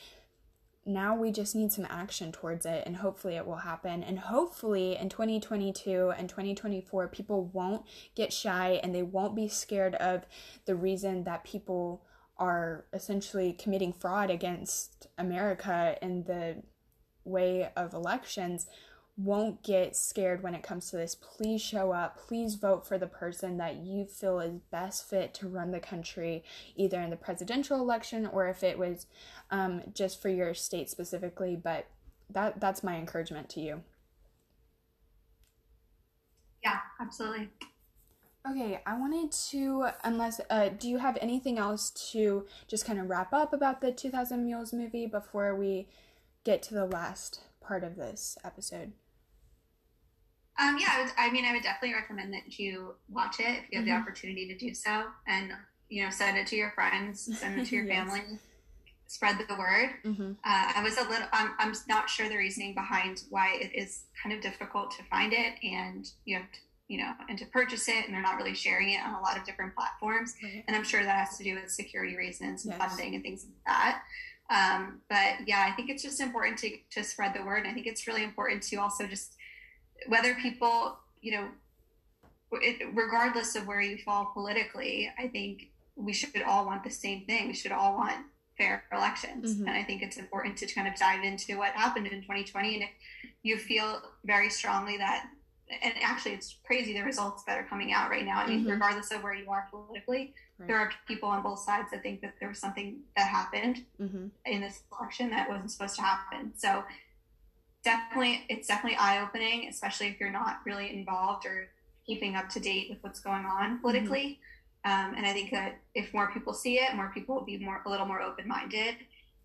now we just need some action towards it and hopefully it will happen and hopefully in 2022 and 2024 people won't get shy and they won't be scared of the reason that people are essentially committing fraud against America in the way of elections won't get scared when it comes to this. Please show up. Please vote for the person that you feel is best fit to run the country, either in the presidential election or if it was um, just for your state specifically. But that that's my encouragement to you. Yeah, absolutely. Okay, I wanted to, unless, uh, do you have anything else to just kind of wrap up about the 2000 Mules movie before we get to the last part of this episode? Um, yeah, I, would, I, mean, I would definitely recommend that you watch it if you have mm-hmm. the opportunity to do so, and you know, send it to your friends, send it to your yes. family, spread the word. Mm-hmm. Uh, I was a little, I'm, I'm not sure the reasoning behind why it is kind of difficult to find it, and you have to, you know, and to purchase it, and they're not really sharing it on a lot of different platforms, right. and I'm sure that has to do with security reasons and yes. funding and things like that. Um, but yeah, I think it's just important to to spread the word. And I think it's really important to also just whether people, you know, it, regardless of where you fall politically, I think we should all want the same thing. We should all want fair elections. Mm-hmm. And I think it's important to kind of dive into what happened in 2020. And if you feel very strongly that, and actually it's crazy the results that are coming out right now. I mean, mm-hmm. regardless of where you are politically, right. there are people on both sides that think that there was something that happened mm-hmm. in this election that wasn't supposed to happen. So definitely it's definitely eye opening, especially if you're not really involved or keeping up to date with what's going on mm-hmm. politically. Mm-hmm. Um, and I think that if more people see it, more people will be more a little more open minded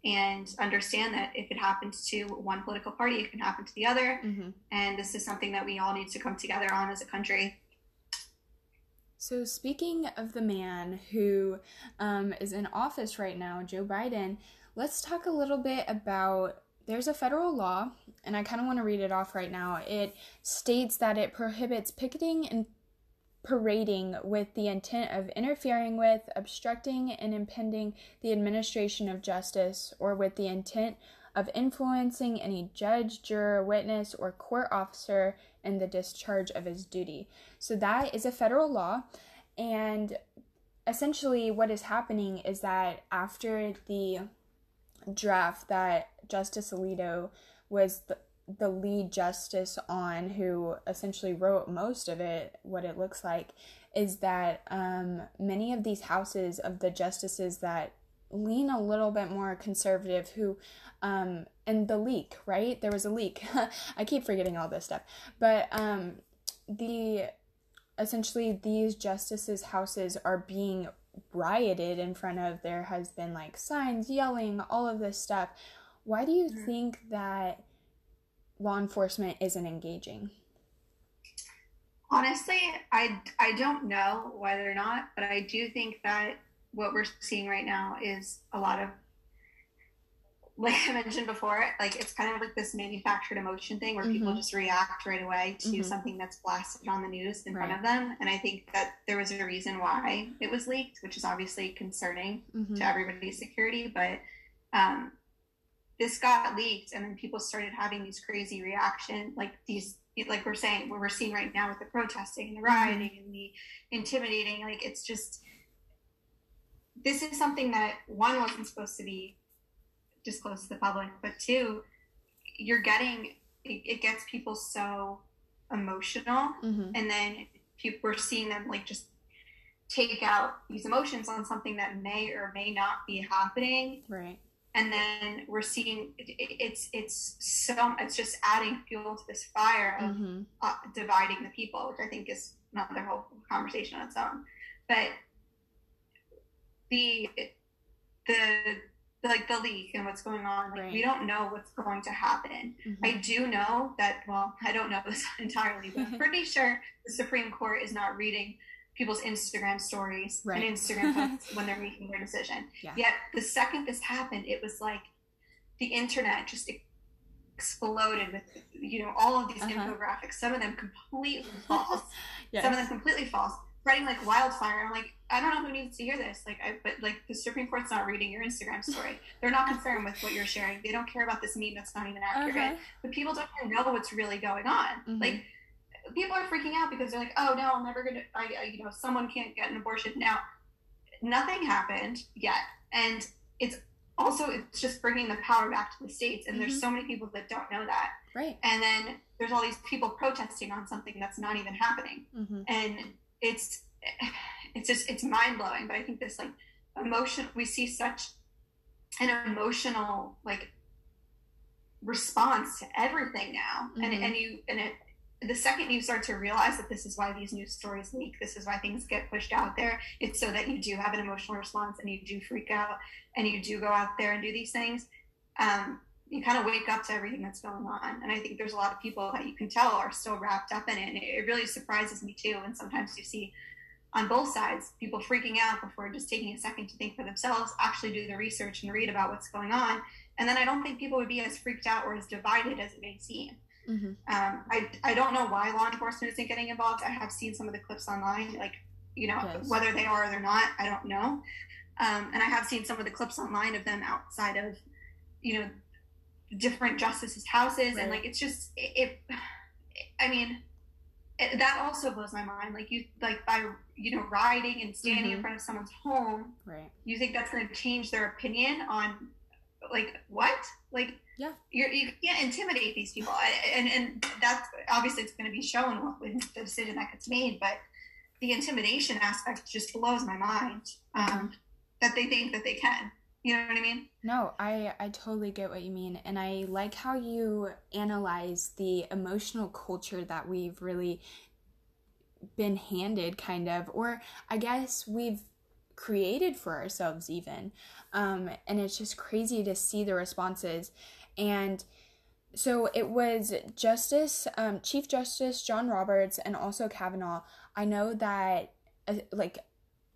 and understand that if it happens to one political party, it can happen to the other. Mm-hmm. And this is something that we all need to come together on as a country. So, speaking of the man who um, is in office right now, Joe Biden, let's talk a little bit about there's a federal law, and I kind of want to read it off right now. It states that it prohibits picketing and parading with the intent of interfering with, obstructing, and impeding the administration of justice, or with the intent of influencing any judge, juror, witness, or court officer in the discharge of his duty. So that is a federal law. And essentially, what is happening is that after the draft that Justice Alito was the, the lead justice on, who essentially wrote most of it, what it looks like, is that um, many of these houses of the justices that lean a little bit more conservative, who, um, and the leak, right? There was a leak. I keep forgetting all this stuff. But um, the essentially these justices' houses are being rioted in front of. There has been like signs, yelling, all of this stuff. Why do you mm-hmm. think that law enforcement isn't engaging? Honestly, I, I don't know whether or not, but I do think that what we're seeing right now is a lot of like I mentioned before, like it's kind of like this manufactured emotion thing where mm-hmm. people just react right away to mm-hmm. something that's blasted on the news in right. front of them. And I think that there was a reason why it was leaked, which is obviously concerning mm-hmm. to everybody's security. But um, this got leaked, and then people started having these crazy reaction, like these, like we're saying, what we're seeing right now with the protesting and the mm-hmm. rioting and the intimidating. Like it's just, this is something that one wasn't supposed to be disclosed to the public, but two, you're getting it, it gets people so emotional, mm-hmm. and then people we're seeing them like just take out these emotions on something that may or may not be happening, right? And then we're seeing it, it's it's so it's just adding fuel to this fire of mm-hmm. uh, dividing the people, which I think is another whole conversation on its own. But the the like the leak and what's going on. Like right. we don't know what's going to happen. Mm-hmm. I do know that. Well, I don't know this entirely, but I'm pretty sure the Supreme Court is not reading people's Instagram stories right. and Instagram posts when they're making their decision. Yeah. Yet the second this happened, it was like the internet just exploded with you know all of these uh-huh. infographics. Some of them completely false. yes. Some of them completely false spreading like wildfire. I'm like, I don't know who needs to hear this. Like, I, but like the Supreme Court's not reading your Instagram story. They're not concerned with what you're sharing. They don't care about this meme that's not even accurate. Uh-huh. But people don't even know what's really going on. Mm-hmm. Like, people are freaking out because they're like, oh no, I'm never gonna. I, you know, someone can't get an abortion now. Nothing happened yet, and it's also it's just bringing the power back to the states. And mm-hmm. there's so many people that don't know that. Right. And then there's all these people protesting on something that's not even happening, mm-hmm. and it's it's just it's mind blowing. But I think this like emotion we see such an emotional like response to everything now, mm-hmm. and and you and it the second you start to realize that this is why these news stories leak, this is why things get pushed out there, it's so that you do have an emotional response and you do freak out and you do go out there and do these things. Um, you kind of wake up to everything that's going on. And I think there's a lot of people that you can tell are still wrapped up in it. And it really surprises me too. And sometimes you see on both sides, people freaking out before just taking a second to think for themselves, actually do the research and read about what's going on. And then I don't think people would be as freaked out or as divided as it may seem. Mm-hmm. Um, I, I don't know why law enforcement isn't getting involved. I have seen some of the clips online, like, you know, yes. whether they are or they're not, I don't know. Um, and I have seen some of the clips online of them outside of, you know, different justices' houses. Right. And like, it's just, it, it I mean, it, that also blows my mind. Like you, like by you know riding and standing mm-hmm. in front of someone's home, right? You think that's going to change their opinion on, like what? Like yeah, you're, you can't intimidate these people, and and that's obviously it's going to be shown when the decision that gets made. But the intimidation aspect just blows my mind um, that they think that they can. You know what I mean? No, I I totally get what you mean, and I like how you analyze the emotional culture that we've really been handed, kind of, or I guess we've created for ourselves even. Um, and it's just crazy to see the responses. And so it was Justice, um, Chief Justice John Roberts, and also Kavanaugh. I know that, uh, like,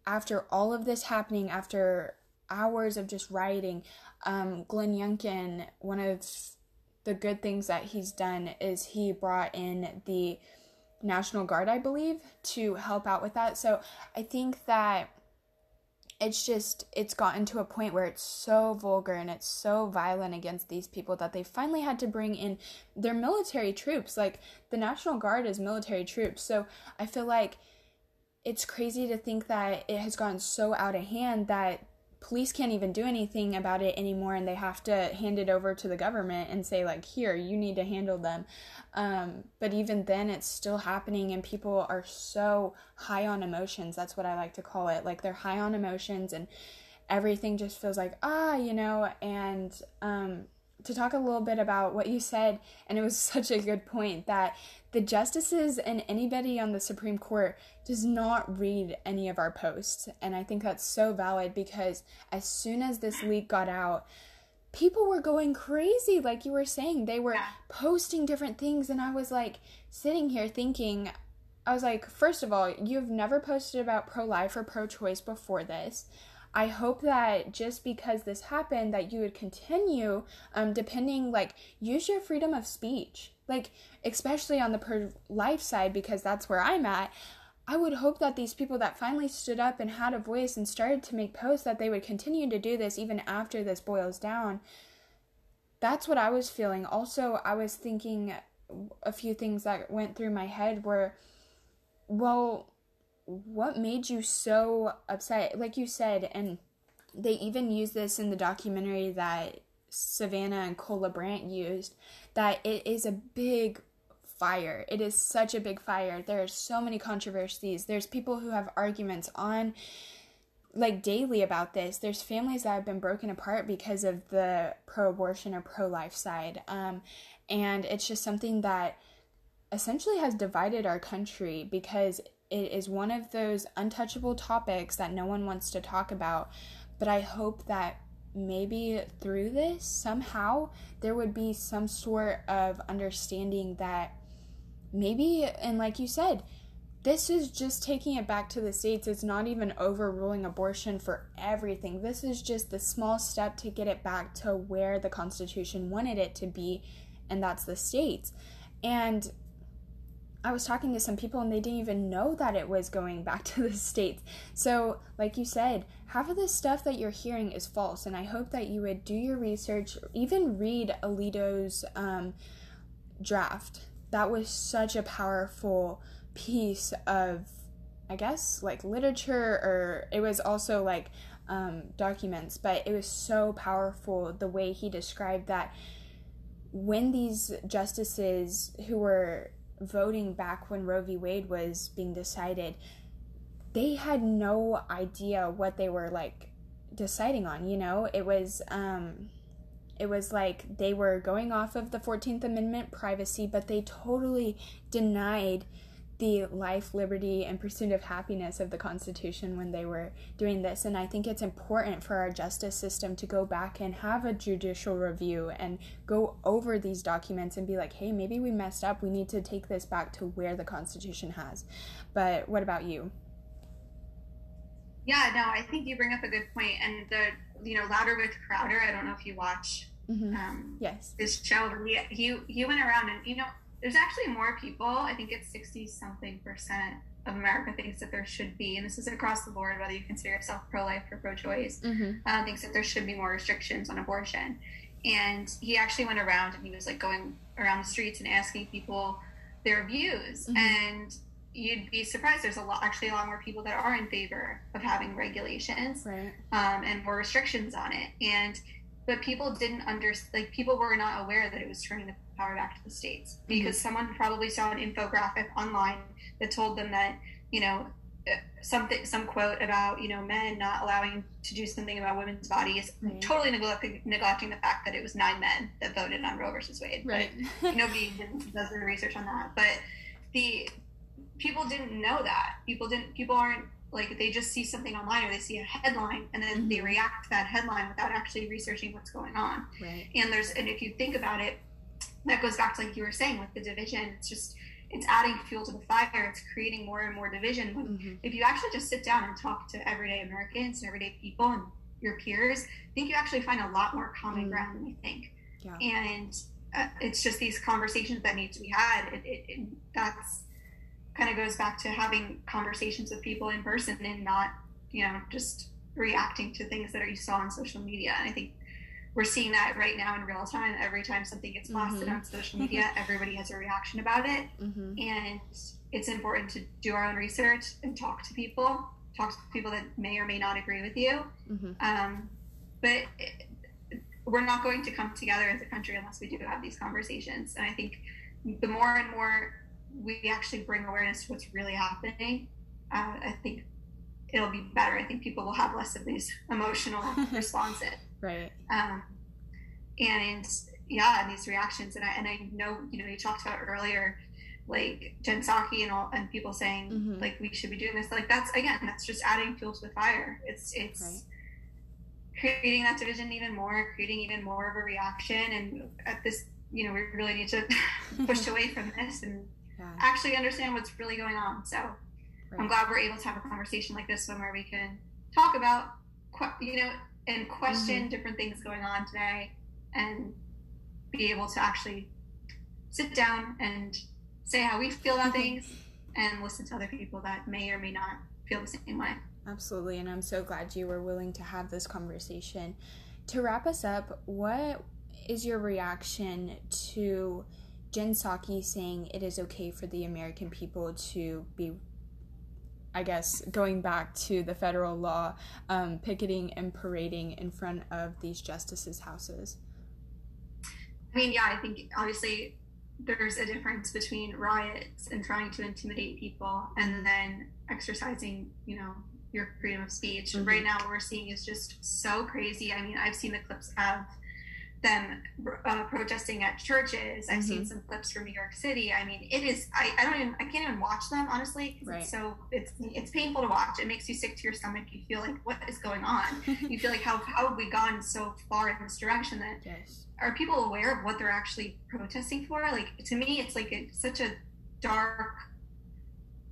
after all of this happening, after hours of just writing. Um, Glenn Youngkin, one of the good things that he's done is he brought in the National Guard, I believe, to help out with that. So I think that it's just it's gotten to a point where it's so vulgar and it's so violent against these people that they finally had to bring in their military troops like the national guard is military troops so i feel like it's crazy to think that it has gotten so out of hand that police can't even do anything about it anymore and they have to hand it over to the government and say like here you need to handle them. Um, but even then it's still happening and people are so high on emotions. That's what i like to call it. Like they're high on emotions and everything just feels like ah you know? And um, to talk a little bit about what you said, and it was such a good point that the justices and anybody on the Supreme Court does not read any of our posts. And I think that's so valid because as soon as this leak got out, people were going crazy. Like you were saying, they were posting different things. And I was like sitting here thinking, I was like, first of all, you've never posted about pro life or pro choice before this. I hope that just because this happened, that you would continue, um, depending, like, use your freedom of speech. Like, especially on the pro life side, because that's where I'm at. I would hope that these people that finally stood up and had a voice and started to make posts that they would continue to do this even after this boils down. That's what I was feeling. Also, I was thinking a few things that went through my head were well, what made you so upset? Like you said, and they even use this in the documentary that Savannah and Cole LaBrant used, that it is a big fire. It is such a big fire. There are so many controversies. There's people who have arguments on like daily about this. There's families that have been broken apart because of the pro abortion or pro life side. Um, and it's just something that essentially has divided our country because it is one of those untouchable topics that no one wants to talk about. But I hope that maybe through this, somehow, there would be some sort of understanding that maybe, and like you said, this is just taking it back to the states. It's not even overruling abortion for everything. This is just the small step to get it back to where the Constitution wanted it to be, and that's the states. And I was talking to some people and they didn't even know that it was going back to the states. So, like you said, half of the stuff that you're hearing is false. And I hope that you would do your research, even read Alito's um, draft. That was such a powerful piece of, I guess, like literature, or it was also like um, documents, but it was so powerful the way he described that when these justices who were voting back when Roe v. Wade was being decided, they had no idea what they were like deciding on, you know? It was um it was like they were going off of the 14th Amendment privacy, but they totally denied the life, liberty, and pursuit of happiness of the Constitution when they were doing this. And I think it's important for our justice system to go back and have a judicial review and go over these documents and be like, hey, maybe we messed up. We need to take this back to where the Constitution has. But what about you? Yeah, no, I think you bring up a good point. And the, you know, Louder with Crowder, I don't know if you watch mm-hmm. um, yes. this show, he, he, he went around and, you know, there's actually more people. I think it's 60 something percent of America thinks that there should be, and this is across the board, whether you consider yourself pro life or pro choice, mm-hmm. uh, thinks that there should be more restrictions on abortion. And he actually went around and he was like going around the streets and asking people their views. Mm-hmm. And you'd be surprised there's a lot, actually, a lot more people that are in favor of having regulations right. um, and more restrictions on it. And but people didn't understand, like people were not aware that it was turning the power back to the states mm-hmm. because mm-hmm. someone probably saw an infographic online that told them that you know uh, something some quote about you know men not allowing to do something about women's bodies right. totally neglecting neglecting the fact that it was nine men that voted on Roe versus Wade right nobody does the research on that but the people didn't know that people didn't people aren't like they just see something online or they see a headline and then mm-hmm. they react to that headline without actually researching what's going on right. and there's and if you think about it that goes back to like you were saying with the division it's just it's adding fuel to the fire it's creating more and more division mm-hmm. if you actually just sit down and talk to everyday americans and everyday people and your peers i think you actually find a lot more common mm-hmm. ground than you think yeah. and uh, it's just these conversations that need to be had it, it, it that's kind of goes back to having conversations with people in person and not you know just reacting to things that you saw on social media and i think we're seeing that right now in real time. Every time something gets posted mm-hmm. on social media, everybody has a reaction about it. Mm-hmm. And it's important to do our own research and talk to people, talk to people that may or may not agree with you. Mm-hmm. Um, but it, we're not going to come together as a country unless we do have these conversations. And I think the more and more we actually bring awareness to what's really happening, uh, I think it'll be better. I think people will have less of these emotional responses. Right. Um, and yeah, and these reactions, and I and I know you know you talked about earlier, like Jen Psaki and all and people saying mm-hmm. like we should be doing this. Like that's again, that's just adding fuel to the fire. It's it's. Right. Creating that division even more, creating even more of a reaction, and at this, you know, we really need to push away from this and yeah. actually understand what's really going on. So, right. I'm glad we're able to have a conversation like this one where we can talk about, you know, and question mm-hmm. different things going on today and be able to actually sit down and say how we feel about things and listen to other people that may or may not feel the same way. Absolutely, and I'm so glad you were willing to have this conversation. To wrap us up, what is your reaction to Jen Psaki saying it is okay for the American people to be I guess going back to the federal law, um, picketing and parading in front of these justices' houses? I mean, yeah, I think obviously there's a difference between riots and trying to intimidate people and then exercising, you know, your freedom of speech. Mm-hmm. Right now, what we're seeing is just so crazy. I mean, I've seen the clips of them uh, protesting at churches. I've mm-hmm. seen some clips from New York City. I mean, it is. I, I don't even. I can't even watch them honestly. Right. It's so it's it's painful to watch. It makes you sick to your stomach. You feel like what is going on. you feel like how how have we gone so far in this direction that yes. are people aware of what they're actually protesting for? Like to me, it's like a, such a dark,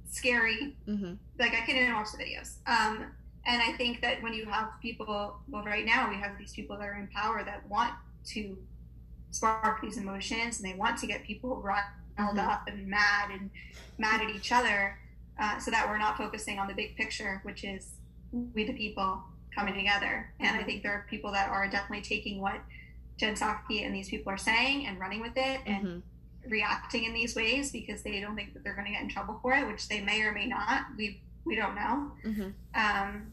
scary. Mm-hmm. Like I can't even watch the videos. Um, and I think that when you have people, well, right now we have these people that are in power that want to spark these emotions and they want to get people riled mm-hmm. up and mad and mad at each other, uh, so that we're not focusing on the big picture, which is we the people coming together. And I mm-hmm. think there are people that are definitely taking what Jen Psaki and these people are saying and running with it and mm-hmm. reacting in these ways because they don't think that they're going to get in trouble for it, which they may or may not. We we don't know. Mm-hmm. Um,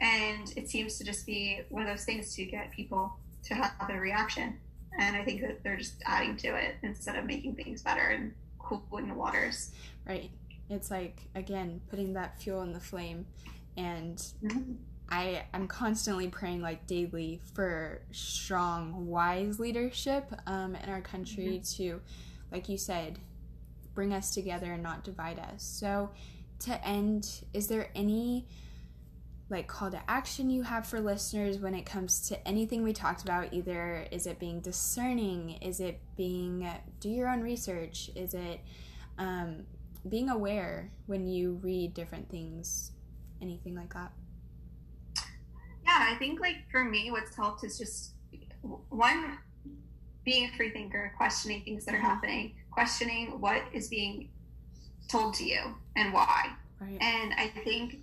and it seems to just be one of those things to get people to have a reaction. And I think that they're just adding to it instead of making things better and cooling the waters. Right. It's like again putting that fuel in the flame, and mm-hmm. I I'm constantly praying like daily for strong, wise leadership um, in our country mm-hmm. to, like you said, bring us together and not divide us. So, to end, is there any like call to action you have for listeners when it comes to anything we talked about? Either is it being discerning? Is it being do your own research? Is it um, being aware when you read different things? Anything like that? yeah, I think like for me, what's helped is just one being a free thinker, questioning things that are mm-hmm. happening, questioning what is being told to you and why. Right. And I think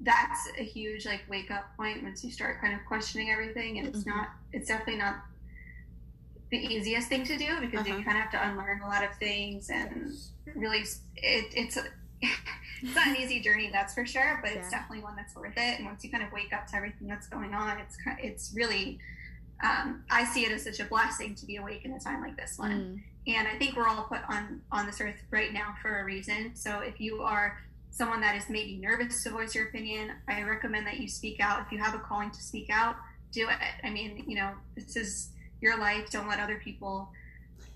that's a huge like wake up point once you start kind of questioning everything and it's mm-hmm. not it's definitely not the easiest thing to do because uh-huh. you kind of have to unlearn a lot of things and really it, it's it's not an easy journey, that's for sure, but it's definitely one that's worth it. And once you kind of wake up to everything that's going on, it's it's really um, I see it as such a blessing to be awake in a time like this one. Mm. And I think we're all put on on this earth right now for a reason. So if you are someone that is maybe nervous to voice your opinion, I recommend that you speak out. If you have a calling to speak out, do it. I mean, you know, this is your life. Don't let other people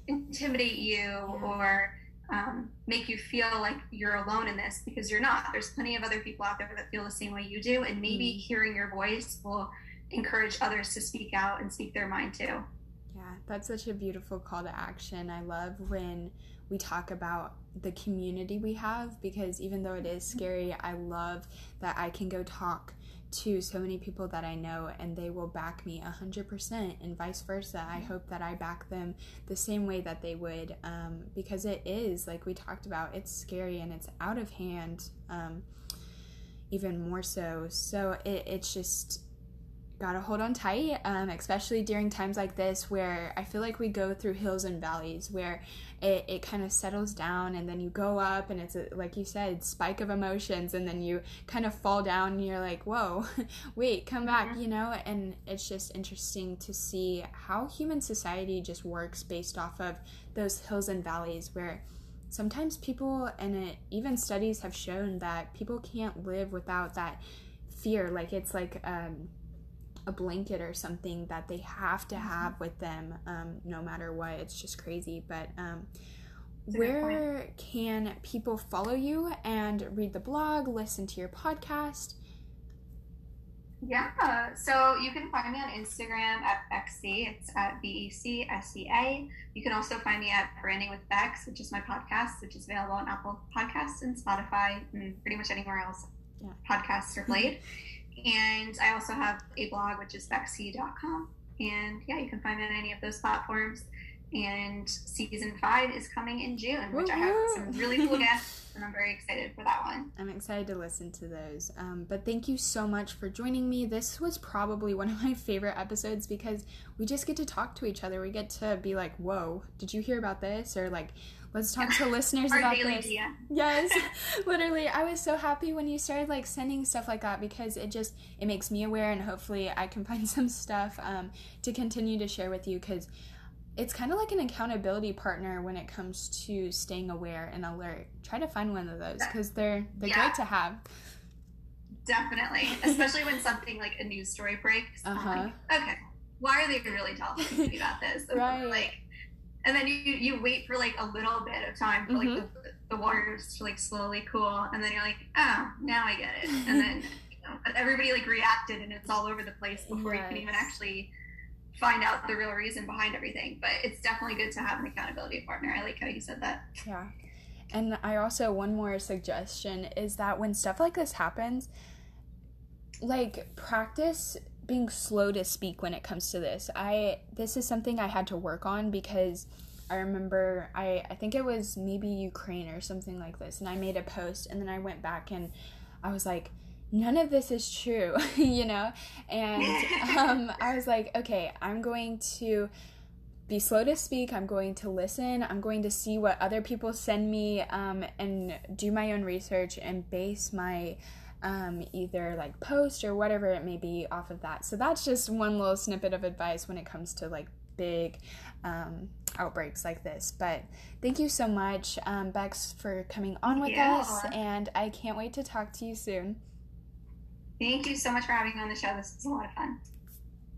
intimidate you or um, make you feel like you're alone in this because you're not. There's plenty of other people out there that feel the same way you do, and maybe mm. hearing your voice will encourage others to speak out and speak their mind too. That's such a beautiful call to action. I love when we talk about the community we have because even though it is mm-hmm. scary, I love that I can go talk to so many people that I know and they will back me 100% and vice versa. I hope that I back them the same way that they would um, because it is, like we talked about, it's scary and it's out of hand, um, even more so. So it, it's just gotta hold on tight, um, especially during times like this where I feel like we go through hills and valleys where it, it kind of settles down and then you go up and it's a, like you said spike of emotions and then you kind of fall down and you're like whoa wait come back you know? And it's just interesting to see how human society just works based off of those hills and valleys where sometimes people and it, even studies have shown that people can't live without that fear. Like it's like um, a blanket or something that they have to mm-hmm. have with them um, no matter what. It's just crazy. But um, where can people follow you and read the blog, listen to your podcast? Yeah, so you can find me on Instagram at Becsea. It's at B E C S E A. You can also find me at Branding with Becks, which is my podcast, which is available on Apple Podcasts and Spotify and pretty much anywhere else yeah. podcasts are played. And I also have a blog, which is becsea.com. And yeah, you can find it on any of those platforms. And season five is coming in June, which Woo-hoo! I have some really cool guests, and I'm very excited for that one. I'm excited to listen to those. Um, but thank you so much for joining me. This was probably one of my favorite episodes because we just get to talk to each other. We get to be like, whoa, did you hear about this? Or like, let's talk to listeners about this. Idea. Yes, literally. I was so happy when you started like sending stuff like that because it just it makes me aware and hopefully I can find some stuff um, to continue to share with you because it's kind of like an accountability partner when it comes to staying aware and alert. Try to find one of those because they're they're yeah. great to have. Definitely, especially when something like a news story breaks. Uh-huh. Like, okay, why are they really talking me about this? right. Like and then you you wait for like a little bit of time for mm-hmm. like the, the waters to like slowly cool and then you're like oh now i get it and then you know, everybody like reacted and it's all over the place before yes. you can even actually find out the real reason behind everything but it's definitely good to have an accountability partner. I like how you said that. Yeah. And i also one more suggestion is that when stuff like this happens like practice being slow to speak when it comes to this. I this is something I had to work on because I remember I I think it was maybe Ukraine or something like this, and I made a post, and then I went back and I was like, none of this is true, you know, and um, I was like, okay, I'm going to be slow to speak. I'm going to listen. I'm going to see what other people send me um, and do my own research and base my um, either like post or whatever it may be off of that. So that's just one little snippet of advice when it comes to like big um, outbreaks like this. But thank you so much, um, Becks, for coming on with yeah. us, and I can't wait to talk to you soon. Thank you so much for having me on the show. This was a lot of fun.